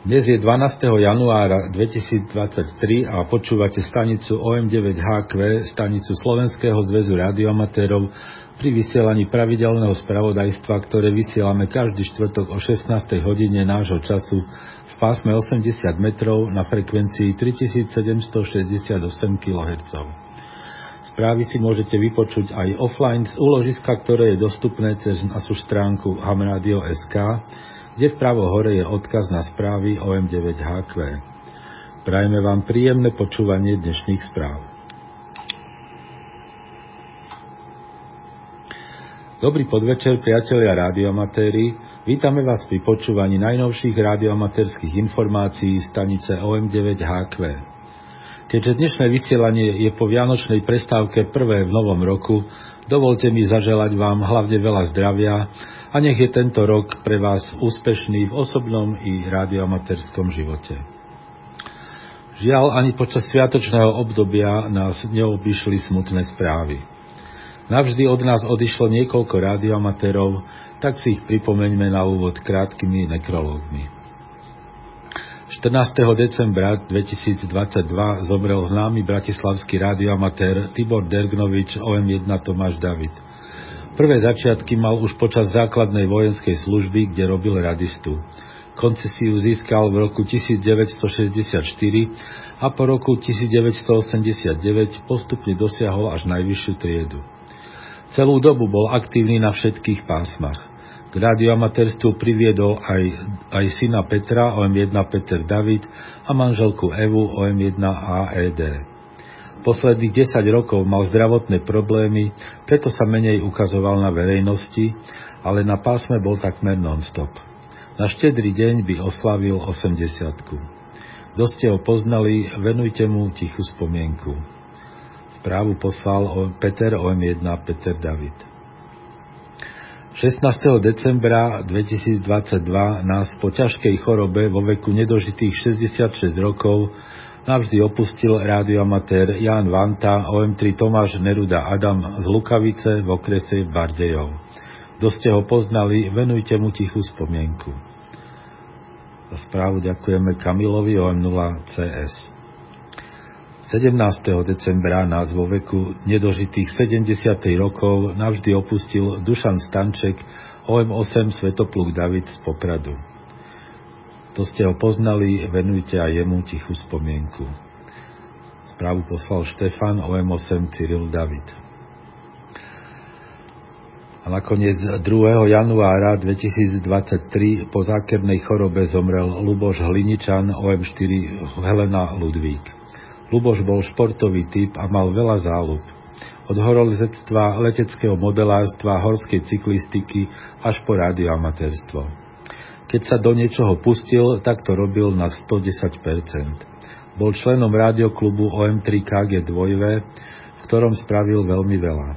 Dnes je 12. januára 2023 a počúvate stanicu OM9HQ, stanicu Slovenského zväzu radioamatérov pri vysielaní pravidelného spravodajstva, ktoré vysielame každý štvrtok o 16. hodine nášho času v pásme 80 metrov na frekvencii 3768 kHz. Správy si môžete vypočuť aj offline z úložiska, ktoré je dostupné cez našu stránku hamradio.sk kde vpravo hore je odkaz na správy OM9HQ. Prajme vám príjemné počúvanie dnešných správ. Dobrý podvečer, priatelia radioamatéri. Vítame vás pri počúvaní najnovších radioamatérských informácií stanice OM9HQ. Keďže dnešné vysielanie je po vianočnej prestávke prvé v novom roku, dovolte mi zaželať vám hlavne veľa zdravia, a nech je tento rok pre vás úspešný v osobnom i radioamatérskom živote. Žiaľ, ani počas sviatočného obdobia nás neobyšli smutné správy. Navždy od nás odišlo niekoľko radioamatérov, tak si ich pripomeňme na úvod krátkými nekrológmi. 14. decembra 2022 zomrel známy bratislavský radioamatér Tibor Dergnovič OM1 Tomáš David – Prvé začiatky mal už počas základnej vojenskej služby, kde robil radistu. Koncesiu získal v roku 1964 a po roku 1989 postupne dosiahol až najvyššiu triedu. Celú dobu bol aktívny na všetkých pásmach. K radioamatérstvu priviedol aj, aj syna Petra OM1 Peter David a manželku Evu OM1 AED. Posledných 10 rokov mal zdravotné problémy, preto sa menej ukazoval na verejnosti, ale na pásme bol takmer non-stop. Na štedrý deň by oslavil 80 Kto ste ho poznali, venujte mu tichú spomienku. Správu poslal Peter OM1 Peter David. 16. decembra 2022 nás po ťažkej chorobe vo veku nedožitých 66 rokov Navždy opustil rádioamatér Jan Vanta, OM3 Tomáš Neruda Adam z Lukavice v okrese Bardejov. Kto ste ho poznali, venujte mu tichú spomienku. Za správu ďakujeme Kamilovi OM0 CS. 17. decembra nás vo veku nedožitých 70. rokov navždy opustil Dušan Stanček OM8 Svetopluk David z Popradu. To ste ho poznali, venujte aj jemu tichú spomienku. Správu poslal Štefan OM8 Cyril David. A nakoniec 2. januára 2023 po zákernej chorobe zomrel Luboš Hliničan OM4 Helena Ludvík. Luboš bol športový typ a mal veľa záľub. Od horolezectva, leteckého modelárstva, horskej cyklistiky až po radioamatérstvo. Keď sa do niečoho pustil, tak to robil na 110%. Bol členom rádioklubu OM3 KG2, v ktorom spravil veľmi veľa.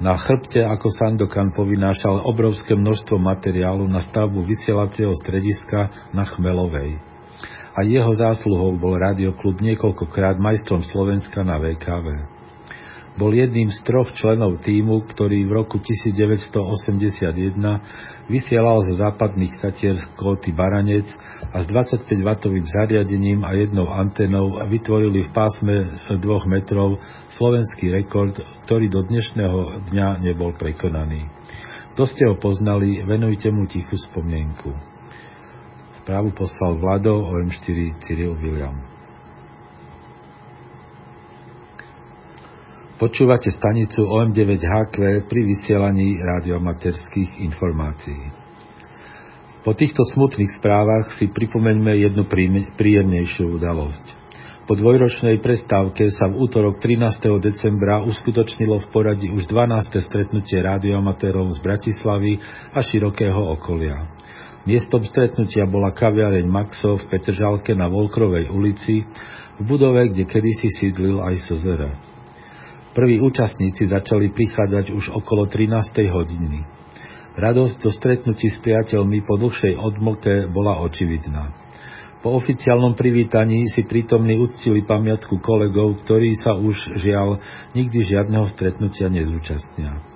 Na chrbte ako Sandokan povynášal obrovské množstvo materiálu na stavbu vysielacieho strediska na Chmelovej. A jeho zásluhou bol radioklub niekoľkokrát majstrom Slovenska na VKV. Bol jedným z troch členov týmu, ktorý v roku 1981 vysielal zo západných Tatier z Baranec a s 25W zariadením a jednou antenou vytvorili v pásme 2 metrov slovenský rekord, ktorý do dnešného dňa nebol prekonaný. Kto ste ho poznali, venujte mu tichú spomienku. Správu poslal Vlado OM4 Cyril William. Počúvate stanicu OM9HQ pri vysielaní radiomaterských informácií. Po týchto smutných správach si pripomeňme jednu príjemnejšiu udalosť. Po dvojročnej prestávke sa v útorok 13. decembra uskutočnilo v poradí už 12. stretnutie radioamatérov z Bratislavy a širokého okolia. Miestom stretnutia bola kaviareň Maxo v Petržalke na Volkrovej ulici, v budove, kde kedysi sídlil aj SZR. Prví účastníci začali prichádzať už okolo 13. hodiny. Radosť do stretnutí s priateľmi po dlhšej odmlke bola očividná. Po oficiálnom privítaní si prítomní uctili pamiatku kolegov, ktorí sa už žiaľ nikdy žiadneho stretnutia nezúčastnia.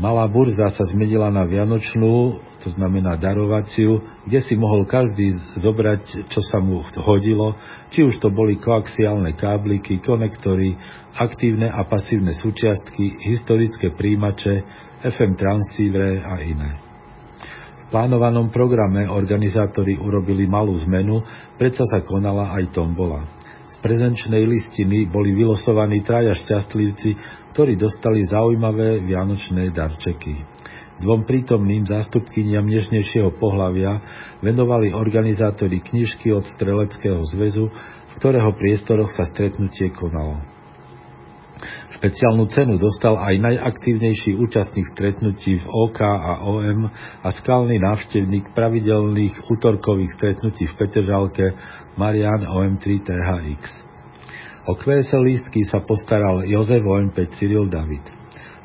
Malá burza sa zmenila na vianočnú, to znamená darovaciu, kde si mohol každý zobrať, čo sa mu hodilo, či už to boli koaxiálne kábliky, konektory, aktívne a pasívne súčiastky, historické príjimače, FM transcívre a iné. V plánovanom programe organizátori urobili malú zmenu, predsa sa konala aj tombola. Z prezenčnej listiny boli vylosovaní traja šťastlivci, ktorí dostali zaujímavé vianočné darčeky. Dvom prítomným zástupkyniam nežnejšieho pohlavia venovali organizátori knižky od Streleckého zväzu, v ktorého priestoroch sa stretnutie konalo. Špeciálnu cenu dostal aj najaktívnejší účastník stretnutí v OK a OM a skalný návštevník pravidelných útorkových stretnutí v Petržalke Marian OM3 THX. O QSL lístky sa postaral Jozef OM5 Cyril David.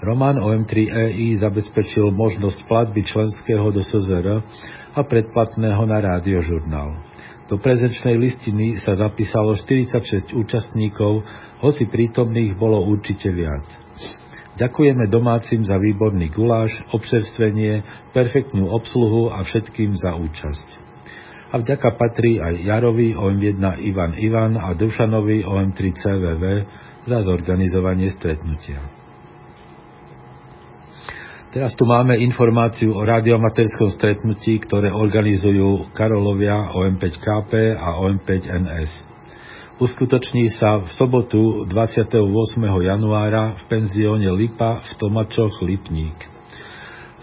Roman OM3EI zabezpečil možnosť platby členského do SZR a predplatného na rádiožurnál. Do prezenčnej listiny sa zapísalo 46 účastníkov, hoci prítomných bolo určite viac. Ďakujeme domácim za výborný guláš, občerstvenie, perfektnú obsluhu a všetkým za účasť. A vďaka patrí aj Jarovi OM1 Ivan Ivan a Dušanovi OM3 CVV za zorganizovanie stretnutia. Teraz tu máme informáciu o radioamatérskom stretnutí, ktoré organizujú Karolovia OM5KP a OM5NS. Uskutoční sa v sobotu 28. januára v penzióne Lipa v Tomačoch Lipník.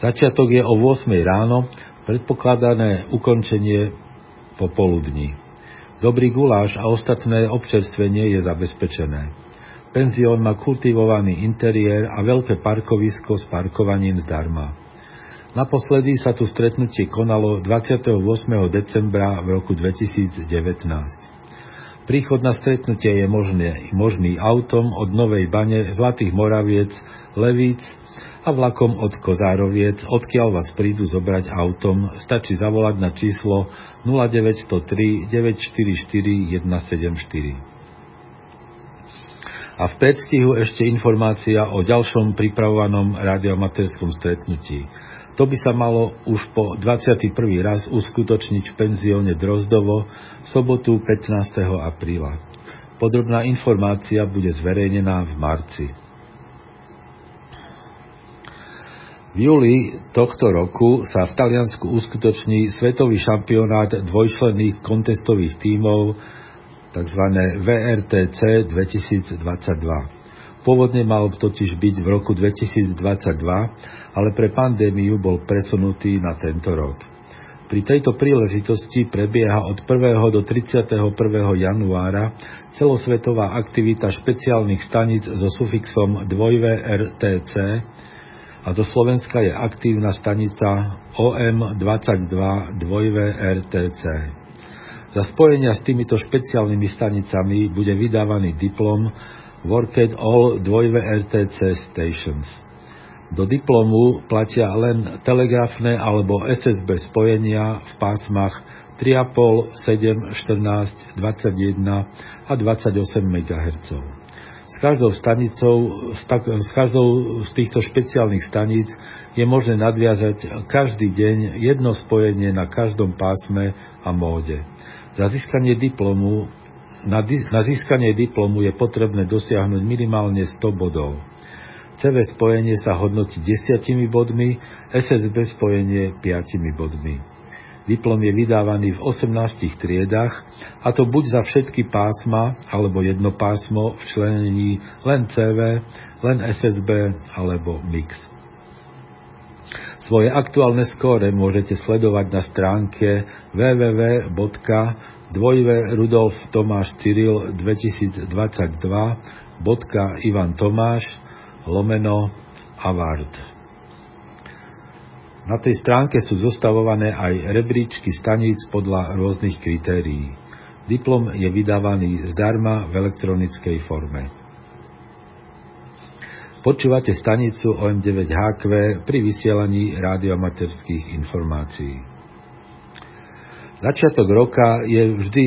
Začiatok je o 8. ráno, predpokladané ukončenie popoludní. Dobrý guláš a ostatné občerstvenie je zabezpečené. Penzión má kultivovaný interiér a veľké parkovisko s parkovaním zdarma. Naposledy sa tu stretnutie konalo 28. decembra v roku 2019. Príchod na stretnutie je možné, možný autom od Novej Bane, Zlatých Moraviec, Levíc a vlakom od Kozároviec, odkiaľ vás prídu zobrať autom, stačí zavolať na číslo 0903 944 174. A v predstihu ešte informácia o ďalšom pripravovanom radioamatérskom stretnutí. To by sa malo už po 21. raz uskutočniť v penzióne Drozdovo v sobotu 15. apríla. Podrobná informácia bude zverejnená v marci. V júli tohto roku sa v Taliansku uskutoční svetový šampionát dvojčlenných kontestových tímov tzv. VRTC 2022. Pôvodne mal totiž byť v roku 2022, ale pre pandémiu bol presunutý na tento rok. Pri tejto príležitosti prebieha od 1. do 31. januára celosvetová aktivita špeciálnych staníc so sufixom 2VRTC a do Slovenska je aktívna stanica OM22 2VRTC. Za spojenia s týmito špeciálnymi stanicami bude vydávaný diplom Worked All 2 RTC Stations. Do diplomu platia len telegrafné alebo SSB spojenia v pásmach 3,5, 7, 14, 21 a 28 MHz. S každou stanicou, s, každou z týchto špeciálnych staníc je možné nadviazať každý deň jedno spojenie na každom pásme a móde. Za získanie diplomu, na, di, na získanie diplomu je potrebné dosiahnuť minimálne 100 bodov. CV spojenie sa hodnotí 10 bodmi, SSB spojenie 5 bodmi. Diplom je vydávaný v 18 triedach, a to buď za všetky pásma, alebo jedno pásmo v členení len CV, len SSB alebo mix. Svoje aktuálne skóre môžete sledovať na stránke www.Rudolf Tomáš Cyril 2022 Ivan Tomáš lomeno Avard. Na tej stránke sú zostavované aj rebríčky staníc podľa rôznych kritérií. Diplom je vydávaný zdarma v elektronickej forme. Počúvate stanicu OM9HQ pri vysielaní radiomaterských informácií. Začiatok roka je vždy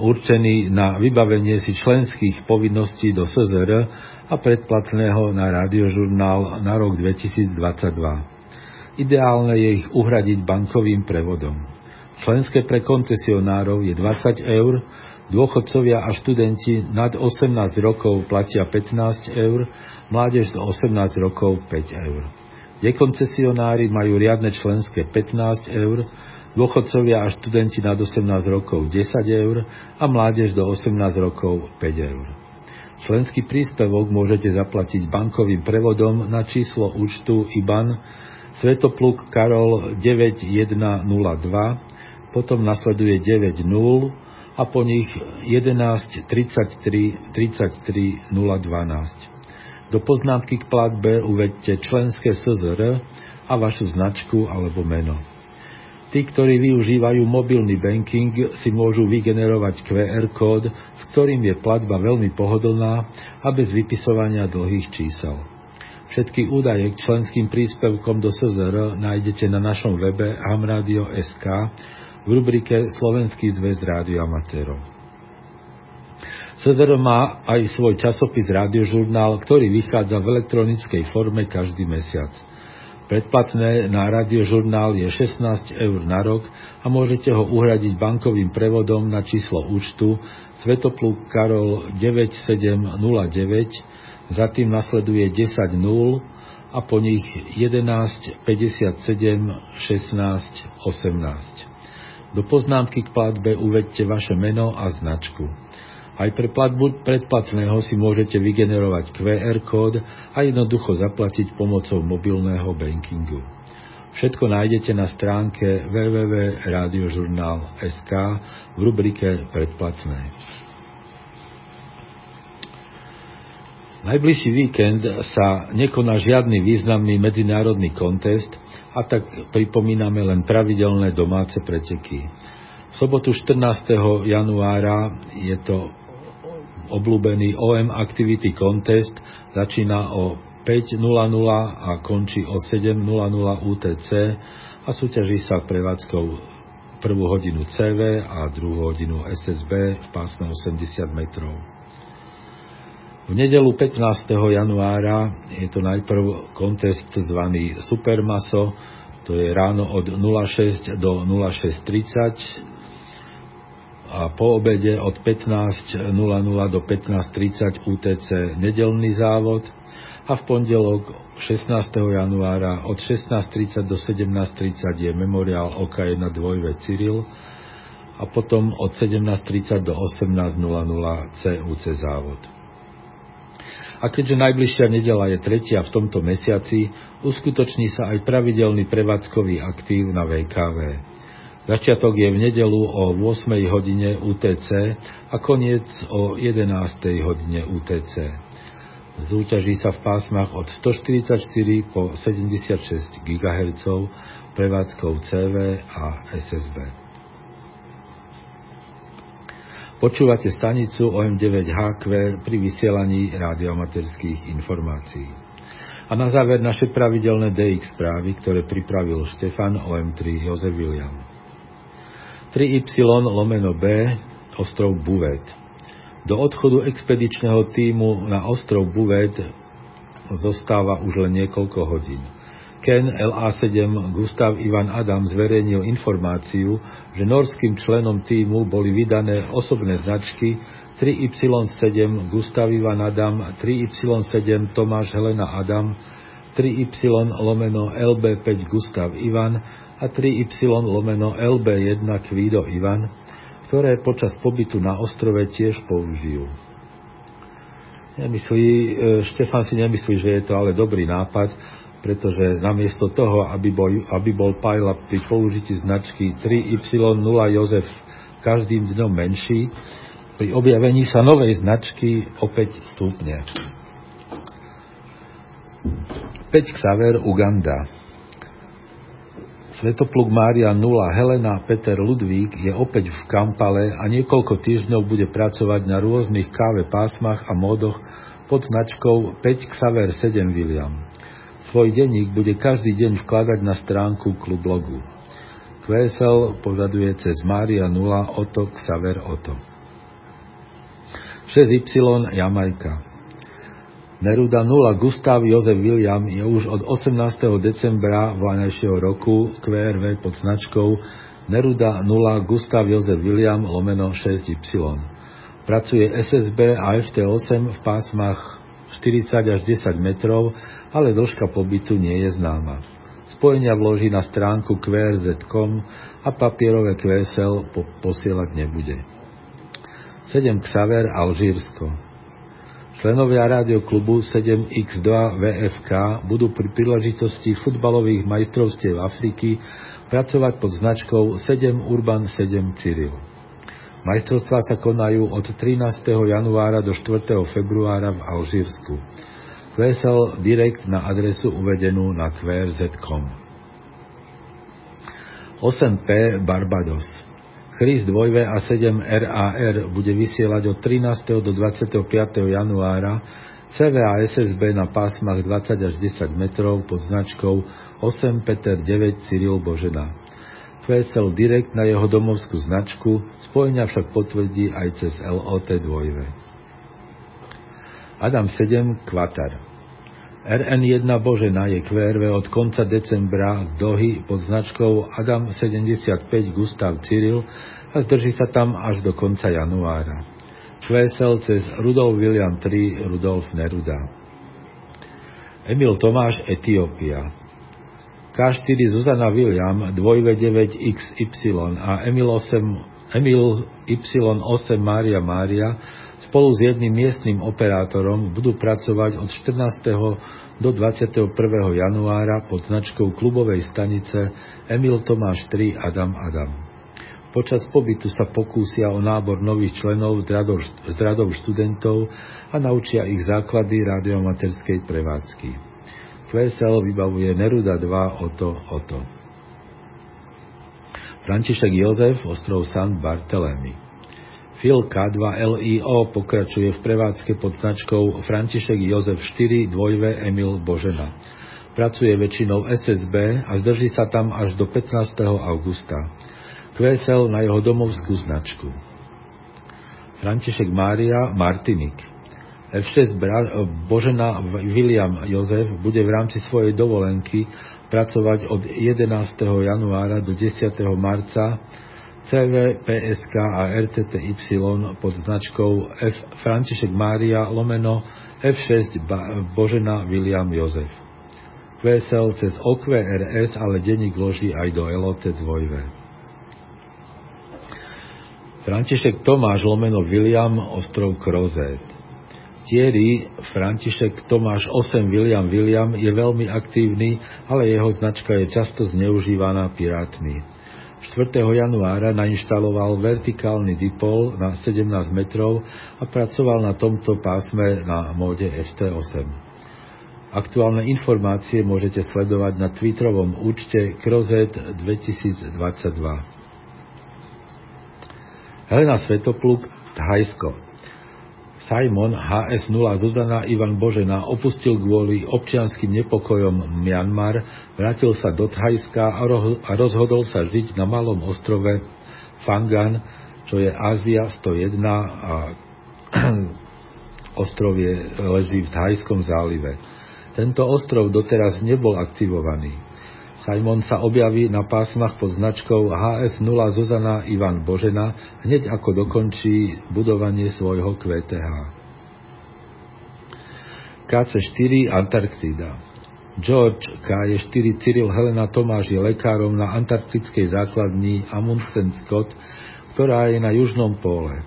určený na vybavenie si členských povinností do SZR a predplatného na radiožurnál na rok 2022. Ideálne je ich uhradiť bankovým prevodom. Členské pre koncesionárov je 20 eur, dôchodcovia a študenti nad 18 rokov platia 15 eur, mládež do 18 rokov 5 eur. Dekoncesionári majú riadne členské 15 eur, dôchodcovia a študenti nad 18 rokov 10 eur a mládež do 18 rokov 5 eur. Členský príspevok môžete zaplatiť bankovým prevodom na číslo účtu IBAN Svetopluk Karol 9102, potom nasleduje 90 a po nich 11 33 33 012. Do poznámky k platbe uvedte členské SZR a vašu značku alebo meno. Tí, ktorí využívajú mobilný banking, si môžu vygenerovať QR kód, s ktorým je platba veľmi pohodlná a bez vypisovania dlhých čísel. Všetky údaje k členským príspevkom do SZR nájdete na našom webe hamradio.sk v rubrike Slovenský zväz rádioamatérov. SZR má aj svoj časopis Rádiožurnál, ktorý vychádza v elektronickej forme každý mesiac. Predplatné na radiožurnál je 16 eur na rok a môžete ho uhradiť bankovým prevodom na číslo účtu Svetopluk Karol 9709, za tým nasleduje 10 0 a po nich 11 57 16 18. Do poznámky k platbe uvedte vaše meno a značku. Aj pre platbu predplatného si môžete vygenerovať QR kód a jednoducho zaplatiť pomocou mobilného bankingu. Všetko nájdete na stránke www.radiožurnál.sk v rubrike Predplatné. Najbližší víkend sa nekoná žiadny významný medzinárodný kontest a tak pripomíname len pravidelné domáce preteky. V sobotu 14. januára je to obľúbený OM Activity Contest začína o 5.00 a končí o 7.00 UTC a súťaží sa prevádzkou prvú hodinu CV a druhú hodinu SSB v pásme 80 metrov. V nedelu 15. januára je to najprv kontest zvaný Supermaso, to je ráno od 06 do 06.30 a po obede od 15.00 do 15.30 UTC nedelný závod a v pondelok 16. januára od 16.30 do 17.30 je memoriál OK1 dvojve Cyril a potom od 17.30 do 18.00 CUC závod. A keďže najbližšia nedela je tretia v tomto mesiaci, uskutoční sa aj pravidelný prevádzkový aktív na VKV. Začiatok je v nedelu o 8 hodine UTC a koniec o 11 hodine UTC. Zúťaží sa v pásmach od 144 po 76 GHz prevádzkou CV a SSB. Počúvate stanicu OM9HQ pri vysielaní radiomaterských informácií. A na záver naše pravidelné DX správy, ktoré pripravil Štefan OM3 Jozef William. 3Y lomeno B, ostrov Buvet. Do odchodu expedičného týmu na ostrov Buvet zostáva už len niekoľko hodín. Ken LA7 Gustav Ivan Adam zverejnil informáciu, že norským členom týmu boli vydané osobné značky 3Y7 Gustav Ivan Adam, 3Y7 Tomáš Helena Adam, 3Y lomeno LB5 Gustav Ivan a 3Y lomeno LB1 Kvído Ivan, ktoré počas pobytu na ostrove tiež použijú. Nemyslí, e, Štefan si nemyslí, že je to ale dobrý nápad, pretože namiesto toho, aby bol, aby bol Pajla pri použití značky 3Y0 Jozef každým dňom menší, pri objavení sa novej značky opäť stúpne. 5 Xaver Uganda Svetopluk Mária Nula Helena Peter Ludvík je opäť v Kampale a niekoľko týždňov bude pracovať na rôznych káve pásmach a módoch pod značkou 5 Xaver 7 William. Svoj denník bude každý deň vkladať na stránku klublogu. QSL požaduje cez Mária 0 Oto Xaver Oto. 6Y Jamajka Neruda 0 Gustav Jozef William je už od 18. decembra vanajšieho roku QRV pod značkou Neruda 0 Gustav Jozef William lomeno 6Y. Pracuje SSB a FT8 v pásmach 40 až 10 metrov, ale dĺžka pobytu nie je známa. Spojenia vloží na stránku qrz.com a papierové QSL po- posielať nebude. 7 Xaver Alžírsko Členovia rádioklubu 7x2 VFK budú pri príležitosti futbalových majstrovstiev Afriky pracovať pod značkou 7 Urban 7 Cyril. Majstrovstvá sa konajú od 13. januára do 4. februára v Alžírsku. Vesel direkt na adresu uvedenú na qrz.com 8P Barbados Chris 2V a 7 RAR bude vysielať od 13. do 25. januára CV a SSB na pásmach 20 až 10 metrov pod značkou 8 Peter 9 Cyril Božena. QSL Direct na jeho domovskú značku, spojenia však potvrdí aj cez LOT 2 Adam 7 Kvatar RN1 Božena je QRV od konca decembra z Dohy pod značkou Adam 75 Gustav Cyril a zdrží sa tam až do konca januára. QSL cez Rudolf William 3 Rudolf Neruda. Emil Tomáš Etiópia K4 Zuzana William 2V9XY a Emil, 8, Emil Y8 Mária Mária spolu s jedným miestnym operátorom budú pracovať od 14. do 21. januára pod značkou klubovej stanice Emil Tomáš 3 Adam Adam. Počas pobytu sa pokúsia o nábor nových členov z radov študentov a naučia ich základy radiomaterskej prevádzky. QSL vybavuje Neruda 2 Oto Oto. František Jozef, ostrov San Bartelemy. Phil K2LIO pokračuje v prevádzke pod značkou František Jozef 4 2 Emil Božena. Pracuje väčšinou SSB a zdrží sa tam až do 15. augusta. QSL na jeho domovskú značku. František Mária Martinik. F6 Božena William Jozef bude v rámci svojej dovolenky pracovať od 11. januára do 10. marca CV, PSK a RTTY pod značkou F. František Mária lomeno F6 Božena William Jozef. QSL cez OQRS, ale denník loží aj do LOT 2. František Tomáš lomeno William ostrov Krozet. Thierry František Tomáš 8 William William je veľmi aktívny, ale jeho značka je často zneužívaná pirátmi. 4. januára nainštaloval vertikálny dipol na 17 metrov a pracoval na tomto pásme na móde FT8. Aktuálne informácie môžete sledovať na Twitterovom účte Krozet 2022. Helena Svetopluk, Thajsko. Simon HS-0 Zuzana Ivan Božena opustil kvôli občianským nepokojom Myanmar, vrátil sa do Thajska a rozhodol sa žiť na malom ostrove Fangan, čo je Ázia 101 a ostrov je, leží v Thajskom zálive. Tento ostrov doteraz nebol aktivovaný. Simon sa objaví na pásmach pod značkou HS0 Zuzana Ivan Božena hneď ako dokončí budovanie svojho QTH. KC4 Antarktída George KJ4 Cyril Helena Tomáš je lekárom na antarktickej základni Amundsen Scott, ktorá je na južnom póle.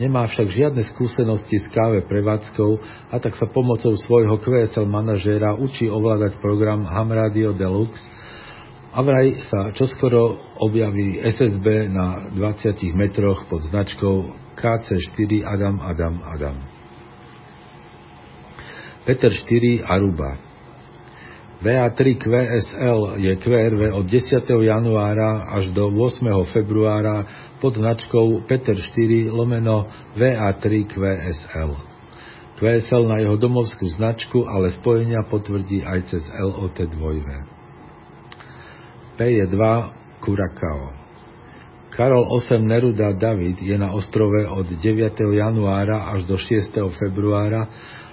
Nemá však žiadne skúsenosti s káve prevádzkou a tak sa pomocou svojho QSL manažéra učí ovládať program Ham Radio Deluxe, a vraj sa čoskoro objaví SSB na 20 metroch pod značkou KC4 Adam Adam Adam. Peter 4 Aruba VA3 QSL je QRV od 10. januára až do 8. februára pod značkou Peter 4 lomeno VA3 QSL. Na jeho domovskú značku, ale spojenia potvrdí aj cez LOT 2. P je 2 Curacao. Karol 8 Neruda David je na ostrove od 9. januára až do 6. februára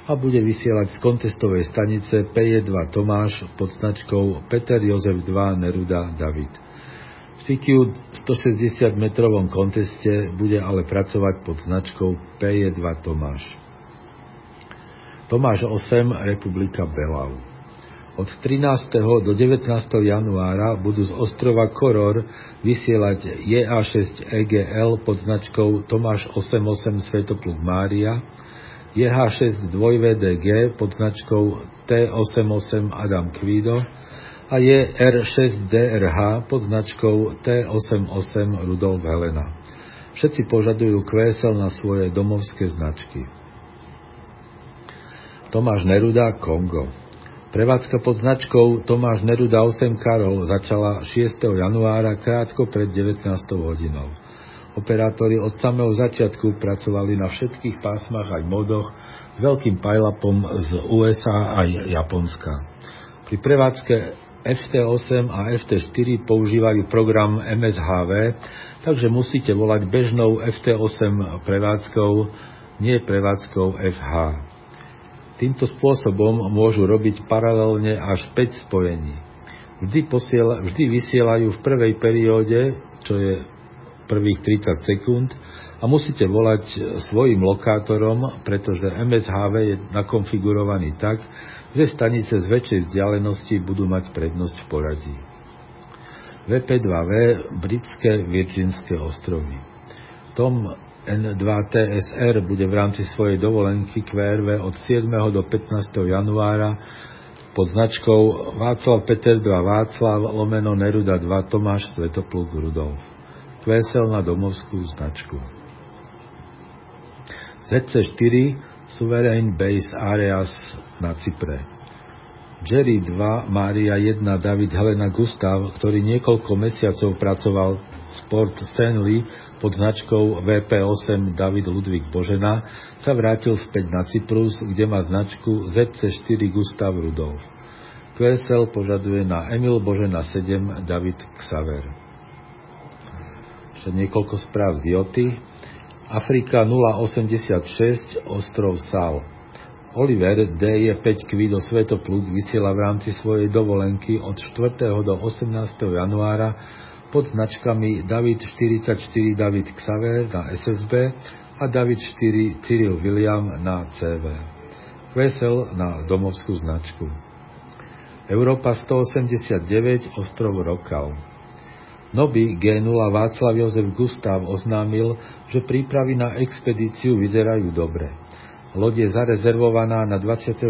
a bude vysielať z kontestovej stanice P2 Tomáš pod značkou Peter Jozef 2 Neruda David. V CQ 160 metrovom konteste bude ale pracovať pod značkou P2 Tomáš. Tomáš 8 Republika Belau. Od 13. do 19. januára budú z ostrova Koror vysielať JA6 EGL pod značkou Tomáš 88 Svetopluk Mária, JH6 2VDG pod značkou T88 Adam Kvido a JR6 DRH pod značkou T88 Rudolf Helena. Všetci požadujú QSL na svoje domovské značky. Tomáš Neruda, Kongo. Prevádzka pod značkou Tomáš Neruda 8 Karol začala 6. januára krátko pred 19. hodinou. Operátori od samého začiatku pracovali na všetkých pásmach aj modoch s veľkým pilapom z USA aj Japonska. Pri prevádzke FT8 a FT4 používajú program MSHV, takže musíte volať bežnou FT8 prevádzkou, nie prevádzkou FH. Týmto spôsobom môžu robiť paralelne až 5 spojení. Vždy, posiela, vždy vysielajú v prvej perióde, čo je prvých 30 sekúnd a musíte volať svojim lokátorom, pretože MSHV je nakonfigurovaný tak, že stanice z väčšej vzdialenosti budú mať prednosť v poradí. VP2V Britské Virginské ostrovy. Tom N2TSR bude v rámci svojej dovolenky QRV od 7. do 15. januára pod značkou Václav Peter 2 Václav lomeno Neruda 2 Tomáš Svetopluk Rudolf kvésel na domovskú značku. ZC4 Sovereign Base Areas na Cypre. Jerry 2, Mária 1, David Helena Gustav, ktorý niekoľko mesiacov pracoval v Sport Stanley pod značkou VP8 David Ludvík Božena, sa vrátil späť na Cyprus, kde má značku ZC4 Gustav Rudolf. QSL požaduje na Emil Božena 7 David Xaver ešte niekoľko správ z Joty. Afrika 086, ostrov Sal. Oliver D. je 5 kvído Svetopluk vysiela v rámci svojej dovolenky od 4. do 18. januára pod značkami David 44 David Xaver na SSB a David 4 Cyril William na CV. Vesel na domovskú značku. Európa 189 ostrov Rokal. Noby G0 Václav Jozef Gustav oznámil, že prípravy na expedíciu vyzerajú dobre. Loď je zarezervovaná na 26.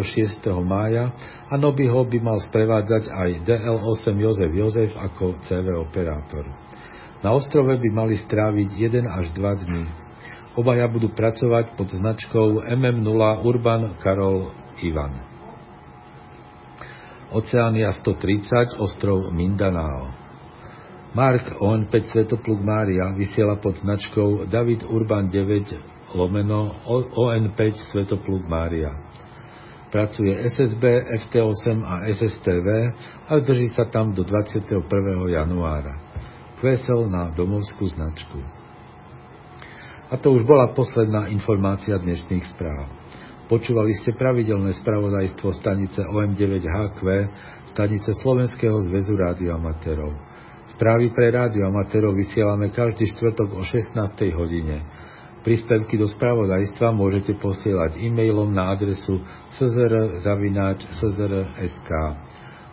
mája a Nobyho by mal sprevádzať aj DL8 Jozef Jozef ako CV operátor. Na ostrove by mali stráviť 1 až 2 dní. Obaja budú pracovať pod značkou MM0 Urban Karol Ivan. Oceánia 130, ostrov Mindanao. Mark ON5 Svetopluk Mária vysiela pod značkou David Urban 9 lomeno ON5 Svetopluk Mária. Pracuje SSB, FT8 a SSTV a drží sa tam do 21. januára. Kvesel na domovskú značku. A to už bola posledná informácia dnešných správ. Počúvali ste pravidelné spravodajstvo stanice OM9HQ, stanice Slovenského zväzu rádioamatérov. Správy pre rádio amatérov vysielame každý štvrtok o 16. hodine. Príspevky do spravodajstva môžete posielať e-mailom na adresu czr.sk.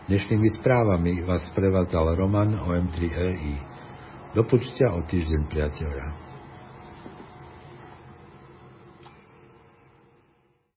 Dnešnými správami vás sprevádzal Roman OM3EI. Do počutia o týždeň, priateľia.